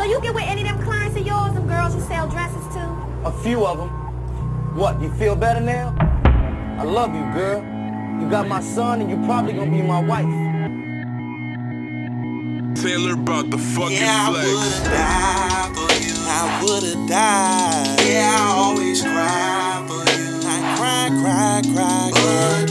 So you get with any of them clients of yours, them girls you sell dresses to? A few of them. What, you feel better now? I love you, girl. You got my son and you probably gonna be my wife. Taylor about the fucking Yeah, I would've died for you. I would've died. Yeah, I always cry for you. I cry, cry, cry, But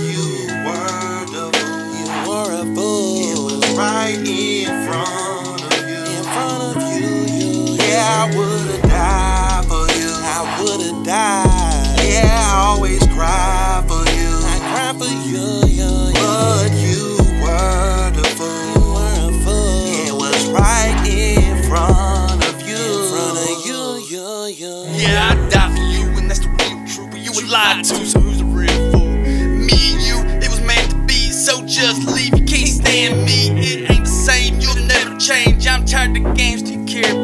I would've died for you. I would've died. Yeah, I always cry for you. I cry for you, you, you. But you were the fool. You were a fool. It was right in front of you. In front of you, you, you. Yeah, I die for you, and that's the real truth. But you were lied to, so who's the real fool? Me and you, it was meant to be. So just leave. You can't stand me. It ain't the same. You'll never change. I'm tired of the games. You care,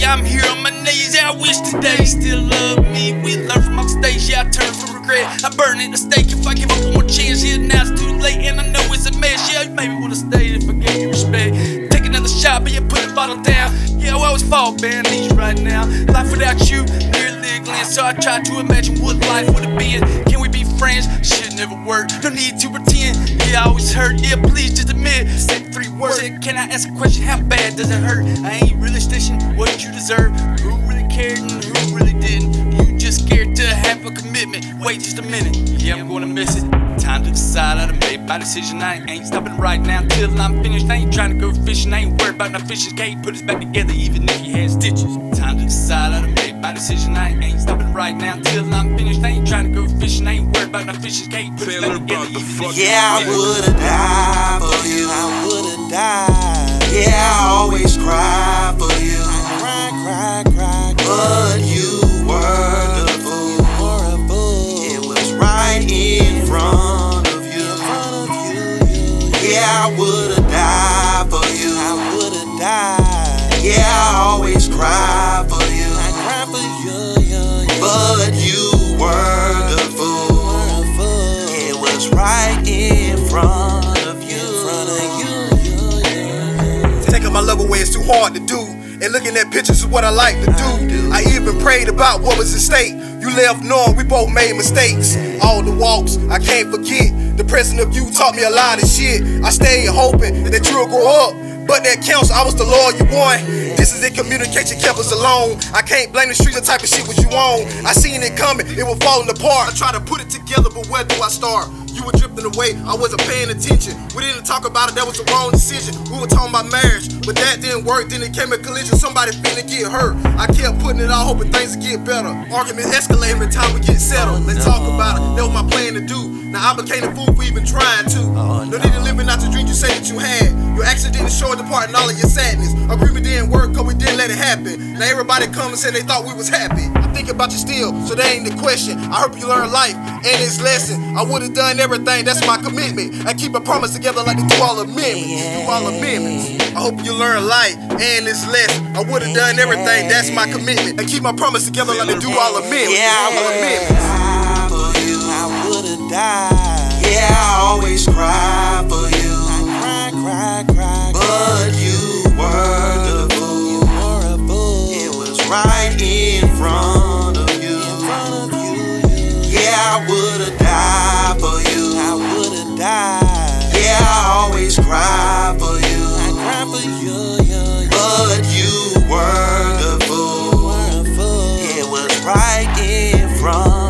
Please, I'm here on my knees. Yeah, I wish today still love me. We learn from our mistakes. Yeah, I turn from regret. I burn at the stake if I give up one chance. Yeah, now it's too late, and I know it's a mess. Yeah, you maybe wanna stay if I gave you respect. Take another shot, but you put the bottle down. Yeah, I always fall, man. These right now. Life without you, nearly a glance. So I try to imagine what life would have been. Can we be friends? Shit never worked. No need to pretend. Yeah, I always hurt. Yeah, please just admit. Say three words. Can I ask a question? How bad does it hurt? I ain't really stitching what you deserve. Who really cared and who really didn't? You just scared to have a commitment. Wait just a minute. Yeah, I'm gonna miss it. Time to decide. I done made my decision. I ain't stopping right now till I'm finished. I ain't trying to go fishing. I ain't worried about no fishing. Can't put us back together even if you had stitches. Time to decide. I done my decision. I ain't stopping right now till I'm finished. I ain't trying to go fishing. I ain't worried about no fishing. Can't put us together the even if Yeah, I would've died for you. I would've died. Yeah, I always cry for you. Cry, cry, cry, But you were the fool. You were a fool. It was right in front of you. In front of you, you. Yeah, I would've Away is too hard to do. And looking at pictures is what I like to do. I even prayed about what was at stake. You left knowing we both made mistakes. All the walks I can't forget. The presence of you taught me a lot of shit. I stayed hoping that you'll grow up. But that counts, I was the loyal one. This is it, communication kept us alone. I can't blame the streets, the type of shit was you on. I seen it coming, it was falling apart. I tried to put it together, but where do I start? You were drifting away, I wasn't paying attention. We didn't talk about it, that was the wrong decision. We were talking about marriage, but that didn't work. Then it came a collision, somebody finna get hurt. I kept putting it out, hoping things would get better. Arguments escalate every time we get settled. Let's talk about Now I became a fool for even trying to. No need to living out the dreams you say that you had. Your actions didn't show the part in all of your sadness. Agreement didn't work, cause we didn't let it happen. Now everybody come and say they thought we was happy. I think about you still, so that ain't the question. I hope you learn life and its lesson. I would've done everything, that's my commitment. I keep a promise together like the do all amendments. Do all amendments. I hope you learn life and its lesson. I would've done everything, that's my commitment. I keep my promise together like the do all amendments. Yeah, all amendments. You. I would've died. Yeah, I always cry for you. I cry, cry, cry. But you were the fool. You were a fool. It was right in front of you. In front of you. Yeah, I would've died for you. I would've died. Yeah, I always cry for you. I cry for you, you, you. But you were the fool. You were a fool. It was right in front